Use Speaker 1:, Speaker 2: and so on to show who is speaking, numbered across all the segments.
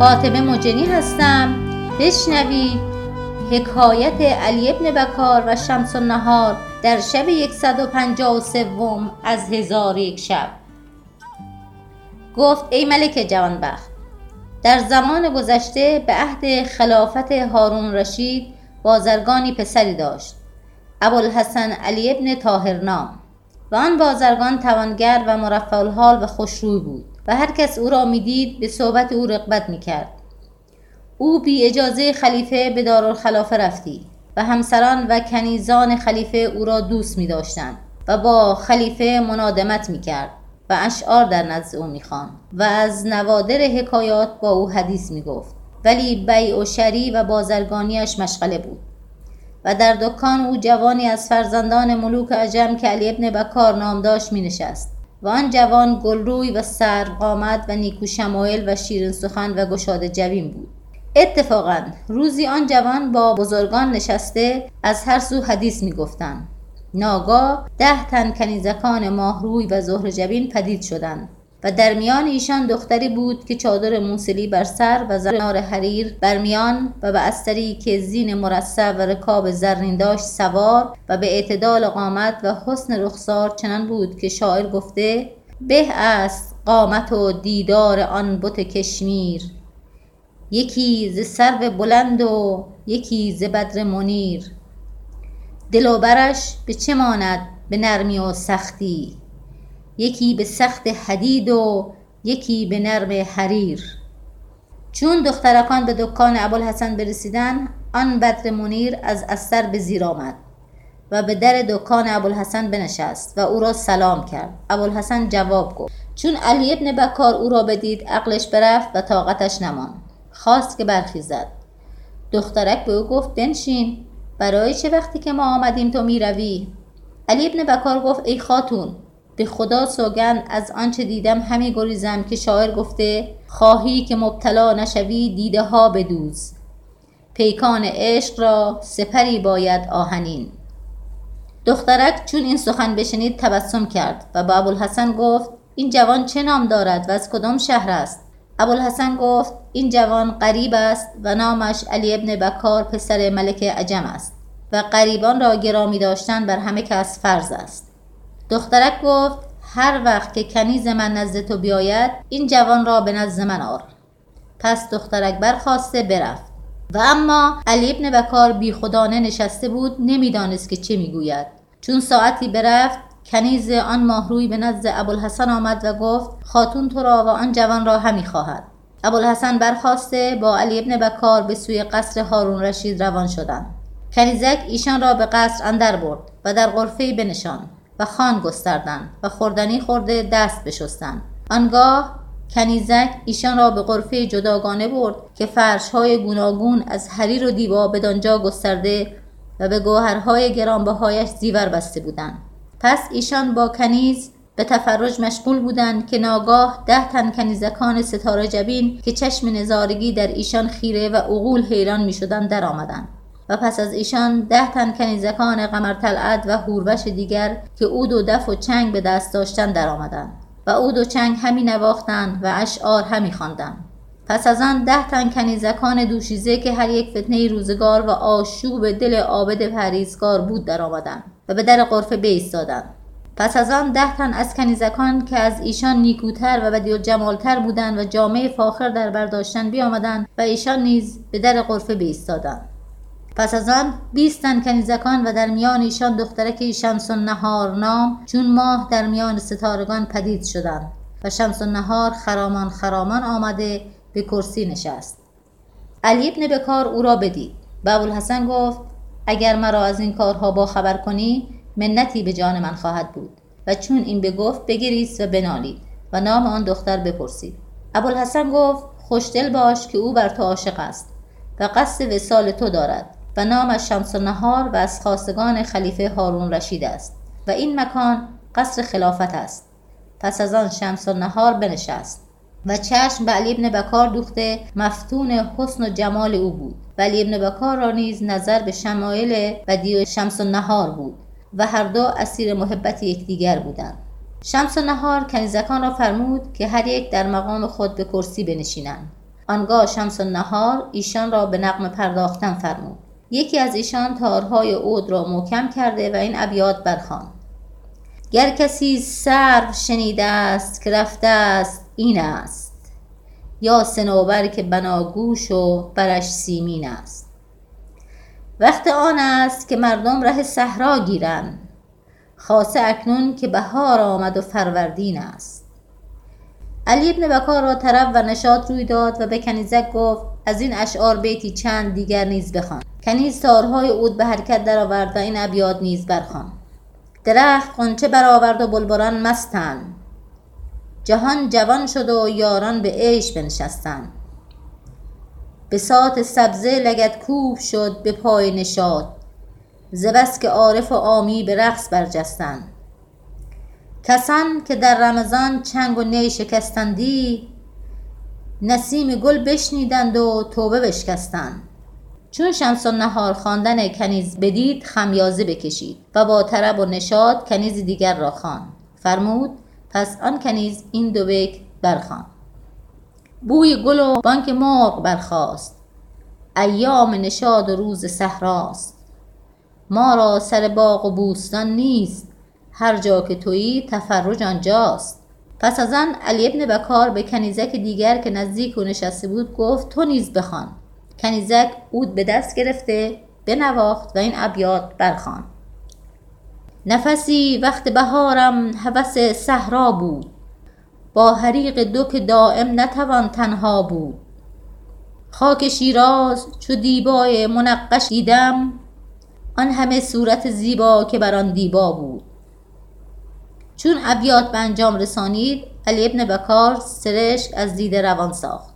Speaker 1: فاطمه مجنی هستم. بشنوید حکایت علی ابن بکار و شمس النهار در شب 153 از هزار یک شب. گفت ای ملک جوانبخت در زمان گذشته به عهد خلافت هارون رشید بازرگانی پسری داشت ابوالحسن علی ابن تاهرنام و آن بازرگان توانگر و مرفع الحال و خوشروی بود. و هر کس او را می‌دید به صحبت او رقبت می‌کرد. او بی اجازه خلیفه به دارالخلافه رفتی و همسران و کنیزان خلیفه او را دوست می داشتند و با خلیفه منادمت می کرد و اشعار در نزد او می و از نوادر حکایات با او حدیث می گفت ولی بیع و شری و بازرگانیش مشغله بود و در دکان او جوانی از فرزندان ملوک عجم که علی ابن بکار نام داشت می نشست و آن جوان گلروی و سرقامت و نیکو شمایل و شیرین سخن و گشاده جوین بود اتفاقا روزی آن جوان با بزرگان نشسته از هر سو حدیث می گفتن. ناگاه ده تن کنیزکان ماهروی و زهر جبین پدید شدند و در میان ایشان دختری بود که چادر موسلی بر سر و زنار حریر بر میان و به استری که زین مرصع و رکاب زرین داشت سوار و به اعتدال قامت و حسن رخسار چنان بود که شاعر گفته به است قامت و دیدار آن بت کشمیر یکی ز سرو بلند و یکی ز بدر منیر دل و برش به چه ماند به نرمی و سختی؟ یکی به سخت حدید و یکی به نرم حریر. چون دخترکان به دکان ابوالحسن برسیدن آن بدر منیر از استر به زیر آمد و به در دکان ابوالحسن بنشست و او را سلام کرد. ابوالحسن جواب گفت چون علی ابن بکار او را بدید عقلش برفت و طاقتش نماند. خواست که برخیزد. دخترک به او گفت بنشین. برای چه وقتی که ما آمدیم تو می‌روی؟ علی ابن بکار گفت ای خاتون به خدا سوگند از آنچه دیدم همی گریزم که شاعر گفته خواهی که مبتلا نشوی دیده ها بدوز. پیکان عشق را سپری باید آهنین. دخترک چون این سخن بشنید تبسم کرد و با ابوالحسن گفت این جوان چه نام دارد و از کدام شهر است؟ ابوالحسن گفت این جوان قریب است و نامش علی ابن بکار پسر ملک عجم است و قریبان را گرامی داشتن بر همه کس فرض است. دخترک گفت هر وقت که کنیز من نزد تو بیاید این جوان را به نزد من آر. پس دخترک برخواسته برفت. و اما علی ابن بکار بی خدانه نشسته بود نمی‌دانست که چه می‌گوید. چون ساعتی برفت کنیز آن ماهروی به نزد ابوالحسن آمد و گفت خاتون تو را و آن جوان را همی خواهد. ابوالحسن برخواسته با علی ابن بکار به سوی قصر هارون رشید روان شدند. کنیزک ایشان را به قصر اندر برد و در غرفه بنشان و خان گستردند و خوردنی خورده دست بشستند آنگاه کنیزک ایشان را به غرفه جداگانه برد که فرش های گوناگون از حریر و دیبا بدانجا گسترده و به گوهرهای گرانبهایش زیور بسته بودند پس ایشان با کنیز به تفرج مشغول بودند که ناگاه ده تن کنیزکان ستاره جبین که چشم نظارگی در ایشان خیره و عقول حیران در آمدن. و پس از ایشان ده تن کنیزکان قمر طلعت و هوربش دیگر که اود و دف و چنگ به دست داشتن در آمدن. و اود و چنگ همی نواختند و اشعار همی خواندند پس از آن ده تن کنیزکان دوشیزه که هر یک فتنه روزگار و آشوب دل عابد پریزگار بود در آمدن و به در قرفه بایستادند پس از آن ده تن از کنیزکان که از ایشان نیکوتر و بدی و جمالتر بودند و جامعه فاخر در برداشتن بیامدند و ایشان نیز به در قرفه بیستادند پس از آن بیستن کنیزکان و در میان ایشان دخترک شمس نهار نام چون ماه در میان ستارگان پدید شدند و شمس نهار خرامان خرامان آمده به کرسی نشست. علی ابن بکار او را بدید. و ابوالحسن گفت اگر مرا از این کارها با خبر کنی منتی به جان من خواهد بود. و چون این بگفت بگریست و بنالید و نام آن دختر بپرسید. ابوالحسن گفت خوشدل باش که او بر تو عاشق است و قصد وسال تو دارد. و نامش شمس نهار و از خاصگان خلیفه هارون رشید است و این مکان قصر خلافت است. پس از آن شمس نهار بنشست و چشم به علی ابن بکار دوخته مفتون حسن و جمال او بود. و علی ابن بکار را نیز نظر به شمایل و دیو شمس نهار بود و هر دو اسیر محبت یکدیگر بودند. شمس و نهار کنیزکان را فرمود که هر یک در مقام خود به کرسی بنشینند. آنگاه شمس و نهار ایشان را به نقم پرداختن فرمود. یکی از ایشان تارهای عود را محکم کرده و این ابیات برخواند گر کسی سر شنیده است که رفته است این است. یا سنوبر که بناگوش و برش سیمین است. وقت آن است که مردم ره صحرا گیرند. خاصه اکنون که بهار آمد و فروردین است. علی ابن بکار را طرب و نشاط روی داد و به کنیزک گفت از این اشعار بیتی چند دیگر نیز بخوان. کنیز تارهای عود به حرکت درآورد و این ابیات نیز برخوان. درخت قنچه برآورد و بلبلان مستند جهان جوان شد و یاران به عیش بنشستند بساط سبزه لگد کوب شد به پای نشاط. ز بس که عارف و عامی به رقص برجستند کسان که در رمضان چنگ و نی شکستندی نسیم گل بشنیدند و توبه بشکستند چون شمس نهار خواندن کنیز بدید خمیازه بکشید و با طرب و نشاط کنیز دیگر را خواند. فرمود پس آن کنیز این دو بیت برخوان. بوی گل و بانک مرغ برخاست. ایام نشاد و روز صحراست. ما را سر باغ و بوستان نیست. هر جا که تویی تفرج آنجاست. پس از آن علی ابن بکار به کنیزک دیگر که نزدیک و نشسته بود گفت تو نیز بخوان. کنیزک اود به دست گرفته بنواخت و این ابیات برخوان نفسی وقت بهارم هوس صحرا بود. با حریق دو که دائم نتوان تنها بود. خاک شیراز چو دیبای منقش دیدم آن همه صورت زیبا که بر آن دیبا بود. چون ابیات به انجام رسانید علی ابن بکار سرشک از دیده روان ساخت.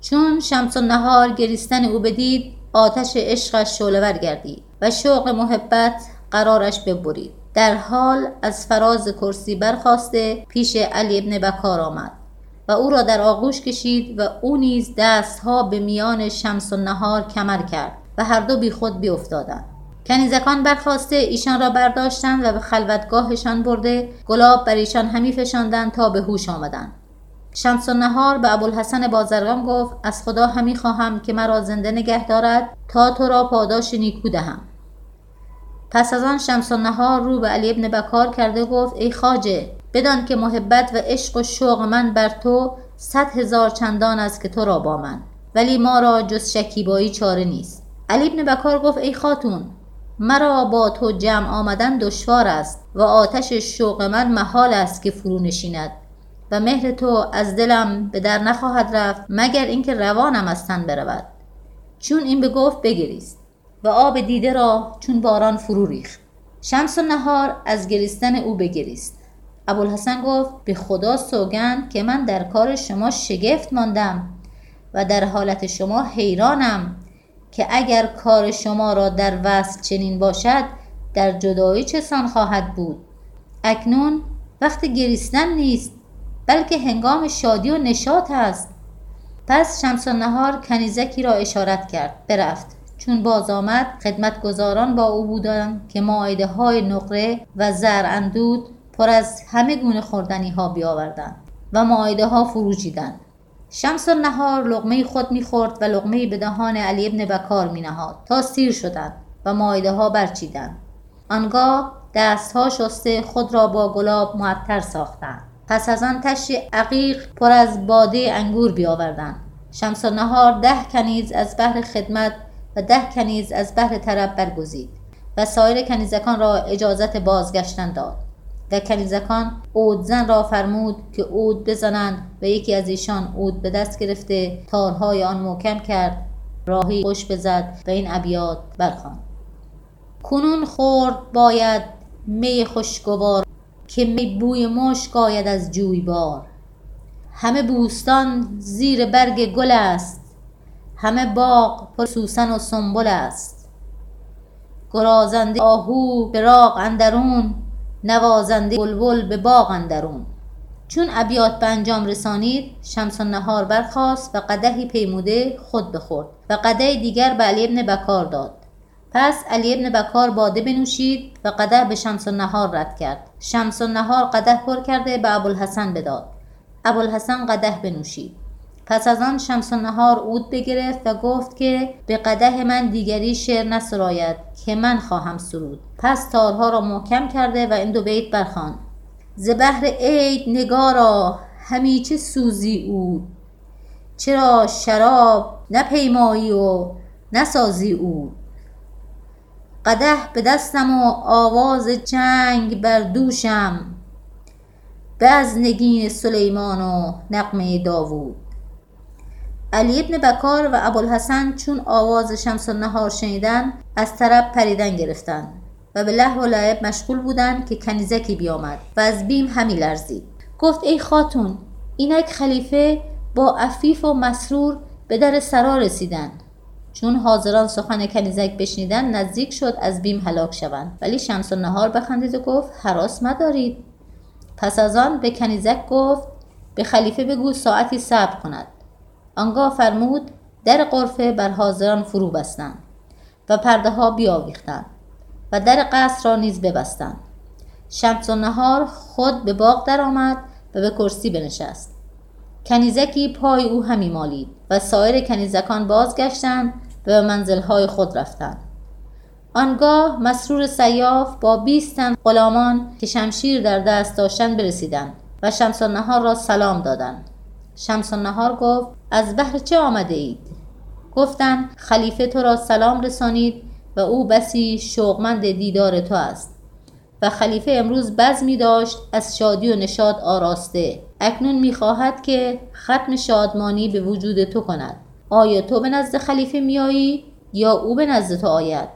Speaker 1: چون شمس و نهار گریستن او بدید آتش عشقش شعلهور گردید و شوق محبت قرارش ببرید. در حال از فراز کرسی برخواسته پیش علی ابن بکار آمد و او را در آغوش کشید و او نیز دستها به میان شمس و نهار کمر کرد و هر دو بی خود بیافتادند. کنیزکان برخواسته ایشان را برداشتند و به خلوتگاهشان برده گلاب بر ایشان همی فشاندند تا به هوش آمدند. شمس و نهار به ابوالحسن بازرگان گفت از خدا همی خواهم که مرا زنده نگه دارد تا تو را پاداش نیکو دهم. پس از آن شمس و نهار رو به علی ابن بکار کرده گفت ای خاجه بدان که محبت و عشق و شوق من بر تو صد هزار چندان است که تو را با من. ولی ما را جز شکیبایی چاره نیست. علی ابن بکار گفت ای خاتون مرا با تو جمع آمدن دشوار است و آتش شوق من محال است که فرو نشیند. و مهر تو از دلم به در نخواهد رفت مگر اینکه روانم از تن برود. چون این به گفت بگریست و آب دیده را چون باران فرو ریخت. شمس و نهار از گریستن او بگریست. ابوالحسن گفت به خدا سوگند که من در کار شما شگفت ماندم و در حالت شما حیرانم که اگر کار شما را در وصل چنین باشد در جدایی چسان خواهد بود؟ اکنون وقت گریستن نیست. بلکه هنگام شادی و نشاط است. پس شمس و نهار کنیزکی را اشارت کرد برفت. چون باز آمد خدمتگزاران با او بودند که ماعده های نقره و زر اندود پر از همه گونه خوردنی ها بیاوردند و ماعده ها فروجیدند شمس و نهار لغمه خود می‌خورد و لغمه به دهان علی ابن بکار می نهاد تا سیر شدند و مایده ها برچیدند. آنگاه دستها شسته خود را با گلاب معطر ساختند. پس از آن تشی عقیق پر از باده انگور بیاوردند. شمس و نهار ده کنیز از بحر خدمت و ده کنیز از بحر طرب برگزید و سایر کنیزکان را اجازت بازگشتن داد. و کنیزکان اودزن را فرمود که اود بزنند و یکی از ایشان اود به دست گرفته تارهای آن محکم کرد راهی خوش بزد و این ابیات برخواند. کنون خورد باید می خوشگوار که می بوی مشک آید از جویبار. همه بوستان زیر برگ گل است. همه باغ پر سوسن و سنبل است. گرازنده آهو به راغ اندرون نوازنده بلبل به باغ اندرون. چون ابیات به انجام رسانید شمس نهار برخاست و قدهی پیموده خود بخورد و قده دیگر به علی ابن بکار داد. پس علی ابن بکار باده بنوشید و قده به شمس نهار رد کرد. شمس نهار قده پر کرده به ابوالحسن بداد. ابوالحسن قده بنوشید. پس از آن شمس نهار عود بگرفت و گفت که به قده من دیگری شعر نسراید که من خواهم سرود. پس تارها را محکم کرده و این دو بیت برخان ز بهر عید نگارا همیچه سوزی او؟ چرا شراب نپیمایی و نسازی او؟ قده به دستم و آواز جنگ بر دوشم. به از نگین سلیمان و نقمه داوود. علی ابن بکار و ابوالحسن چون آواز شمس نهار شنیدن از طرب پریدن گرفتند و به له و لعب مشغول بودند که کنیزکی بیامد و از بیم همی لرزید. گفت ای خاتون اینک خلیفه با عفیف و مسرور به در سرا رسیدند. چون حاضران سخن کنیزک بشنیدن نزدیک شد از بیم هلاک شوند. ولی شمس نهار بخندید و گفت حراس مدارید. پس از آن به کنیزک گفت به خلیفه بگو ساعتی صبر کند. آنگاه فرمود در قرفه بر حاضران فرو بستند و پرده ها بیاویختند و در قصر را نیز ببستند. شمس و نهار خود به باغ درآمد و به کرسی بنشست. کنیزکی پای او همی مالید و سایر کنیزکان بازگشتند و به منزلهای خود رفتند آنگاه مسرور سیاف با بیست تن غلامان که شمشیر در دست داشتند برسیدند و شمس نهار را سلام دادند شمس نهار گفت از بهر چه آمده اید؟ گفتند خلیفه تو را سلام رسانید و او بسی شوقمند دیدار تو است. و خلیفه امروز بزمی داشت از شادی و نشاد آراسته. اکنون می‌خواهد که ختم شادمانی به وجود تو کند. آیا تو به نزد خلیفه میایی یا او به نزد تو آید؟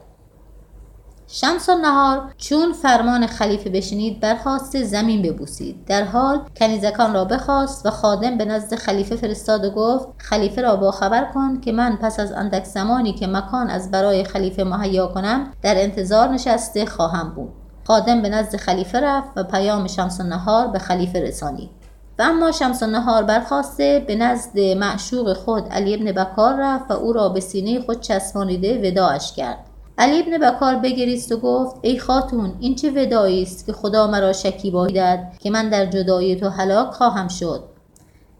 Speaker 1: شمس نهار چون فرمان خلیفه بشنید برخواست زمین ببوسید. در حال کنیزکان را بخواست و خادم به نزد خلیفه فرستاد و گفت خلیفه را با خبر کن که من پس از اندک زمانی که مکان از برای خلیفه مهیا کنم در انتظار نشسته خواهم بود. خادم به نزد خلیفه رفت و پیام شمس نهار به خلیفه رسانید. و اما شمس نهار برخواسته به نزد معشوق خود علی ابن بکار رفت و او را به سینه خود چسبانیده وداعش کرد. علی ابن بکار بگریست و گفت ای خاتون این چه ودایی است که خدا مرا شکیبایی داد که من در جدایی تو هلاک خواهم شد؟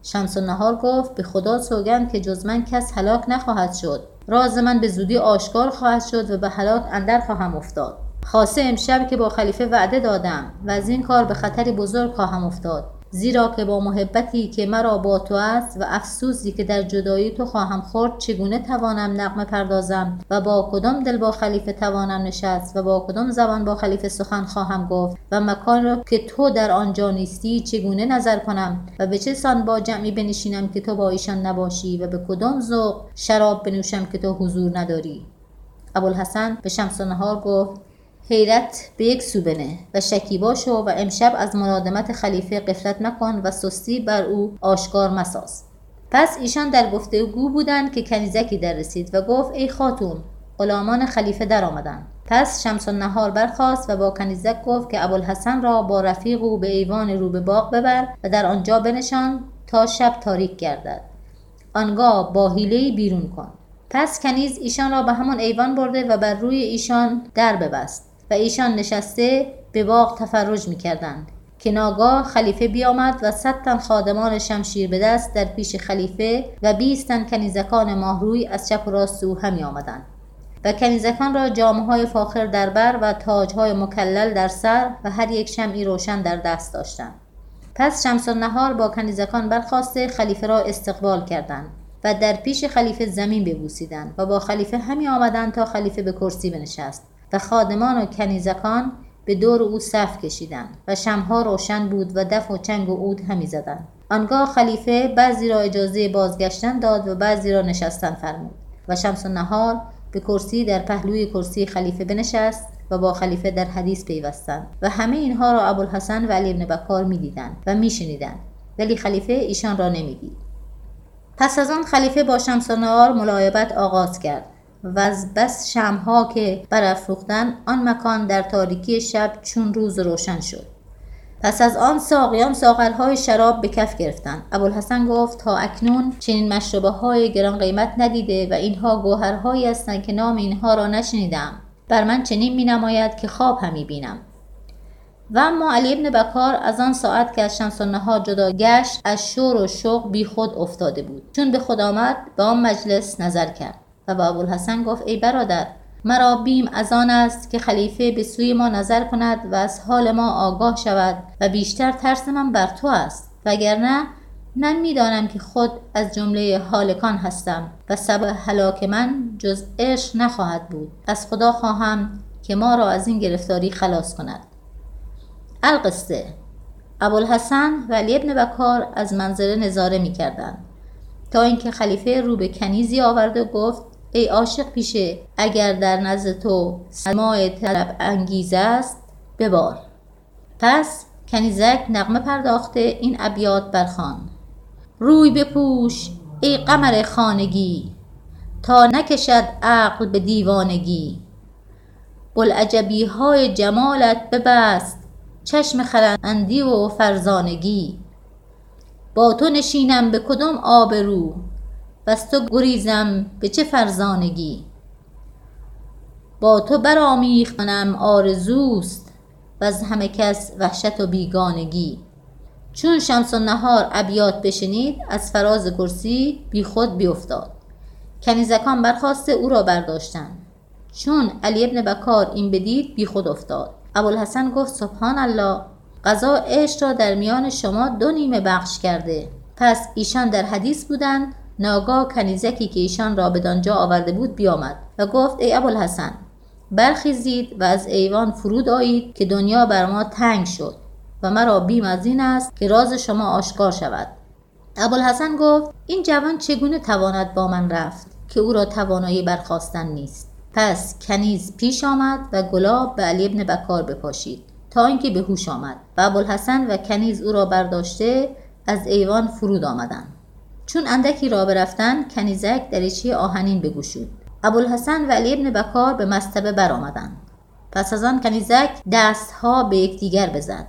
Speaker 1: شمس نهار گفت به خدا سوگند که جز من کس هلاک نخواهد شد. راز من به زودی آشکار خواهد شد و به هلاک اندر خواهم افتاد. خاصه امشب که با خلیفه وعده دادم و از این کار به خطری بزرگ خواهم افتاد. زیرا که با محبتی که مرا با تو است و افسوسی که در جدایی تو خواهم خورد چگونه توانم نقمه پردازم و با کدام دل با خلیفه توانم نشست و با کدام زبان با خلیفه سخن خواهم گفت و مکان را که تو در آنجا نیستی چگونه نظر کنم و به چه سان با جمعی بنشینم که تو با ایشان نباشی و به کدام ذوق شراب بنوشم که تو حضور نداری؟ ابوالحسن به شمس نهار گفت حیرت به یک سو بنه و شکیبا شو و امشب از مرادمت خلیفه قفلت مکن و سستی بر او آشکار مساز. پس ایشان در گفتگو بودند که کنیزکی در رسید و گفت ای خاتون غلامان خلیفه در آمدند. پس شمس نهار برخاست و با کنیزک گفت که ابوالحسن را با رفیق او به ایوان رو به باغ ببر و در آنجا بنشان تا شب تاریک گردد. آنگاه با حیله بیرون کن. پس کنیز ایشان را به همان ایوان برده و بر روی ایشان در ببست. و ایشان نشسته به باغ تفرج می کردند که ناگاه خلیفه بیامد و صد تن خادمان شمشیر به دست در پیش خلیفه و بیست تن کنیزکان ماهروی از چپ و راست او همی آمدند. و کنیزکان را جامعه های فاخر در بر و تاج های مکلل در سر و هر یک شمعی روشن در دست داشتند. پس شمس نهار با کنیزکان برخواسته خلیفه را استقبال کردند و در پیش خلیفه زمین ببوسیدند و با خلیفه همی آمدند تا خلیفه به کرسی بنشست. و خادمان و کنیزکان به دور او صف کشیدند و شمها روشن بود و دف و چنگ و عود همی زدند. آنگاه خلیفه بعضی را اجازه بازگشتن داد و بعضی را نشستن فرمود و شمس و نهار به کرسی در پهلوی کرسی خلیفه بنشست و با خلیفه در حدیث پیوستند و همه اینها را ابوالحسن و علی ابن بکار می‌دیدند و میشنیدند ولی خلیفه ایشان را نمی‌دید پس از آن خلیفه با شمس و نهار ملایبت آغاز کرد. و از بس شمها که برافروختن آن مکان در تاریکی شب چون روز روشن شد. پس از آن ساقیان ساقلهای شراب به کف گرفتند. ابوالحسن گفت تا اکنون چنین مشروبه های گران قیمت ندیده و اینها گوهرهایی هستند که نام اینها را نشنیدم. بر من چنین می نماید که خواب همی بینم. و اما علی ابن بکار از آن ساعت که از شمس النهار جدا گشت از شور و شوق بی خود افتاده بود. چون به خود آمد به آن مجلس نظر کرد. و به ابوالحسن گفت ای برادر مرا بیم از آن است که خلیفه به سوی ما نظر کند و از حال ما آگاه شود و بیشتر ترس من بر تو است. وگرنه من می‌دانم که خود از جمله حالکان هستم و سبب هلاک من جز عشق نخواهد بود. از خدا خواهم که ما را از این گرفتاری خلاص کند. القصه ابوالحسن و علی ابن بکار از منظره نظاره می کردن. تا اینکه خلیفه رو به کنیزی آورد و گفت ای عاشق پیشه اگر در نزد تو سماع طلب انگیز است ببار. پس کنیزک نقمه پرداخته این ابیات برخان روی بپوش ای قمر خانگی تا نکشد عقل به دیوانگی. بلعجبی های جمالت ببست چشم خرندی و فرزانگی. با تو نشینم به کدام آبرو بس تو گریزم به چه فرزانگی؟ با تو برامیختنم آرزوست و از همه کس وحشت و بیگانگی. چون شمس و نهار ابیات بشنید از فراز کرسی بی خود بیافتاد کنیزکان برخواسته او را برداشتند چون علی ابن بکار این بدید بی خود افتاد. ابوالحسن گفت سبحان الله قضا عشق را در میان شما دو نیمه بخش کرده. پس ایشان در حدیث بودند ناگاه کنیزکی که ایشان را به دانجا آورده بود بیامد و گفت ای ابوالحسن برخیزید و از ایوان فرود آیید که دنیا بر ما تنگ شد و مرا بیم از این است که راز شما آشکار شود. ابوالحسن گفت این جوان چگونه تواند با من رفت که او را توانایی برخواستن نیست؟ پس کنیز پیش آمد و گلاب به علی ابن بکار بپاشید تا اینکه به هوش آمد و ابوالحسن و کنیز او را برداشته از ایوان فرود آمدند. چون اندکی را برفتن کنیزک دریچه آهنین بگوشود. ابوالحسن و علی ابن بکار به مستبه برآمدند. پس از آن کنیزک دستها به یکدیگر بزد.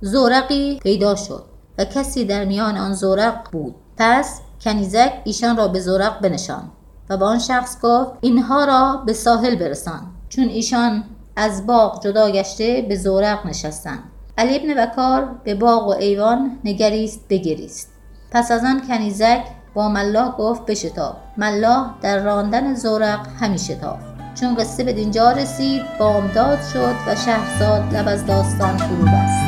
Speaker 1: زورقی پیدا شد و کسی در میان آن زورق بود. پس کنیزک ایشان را به زورق بنشان و به آن شخص گفت اینها را به ساحل برسان. چون ایشان از باغ جدا گشته به زورق نشستند. علی ابن بکار به باغ و ایوان نگریست بگریست. پس از آن کنیزک با ملاح گفت بشتاب. ملاح در راندن زورق همی شتاب. چون قصه به دینجا رسید بامداد شد و شهرزاد لب از داستان فرو بست.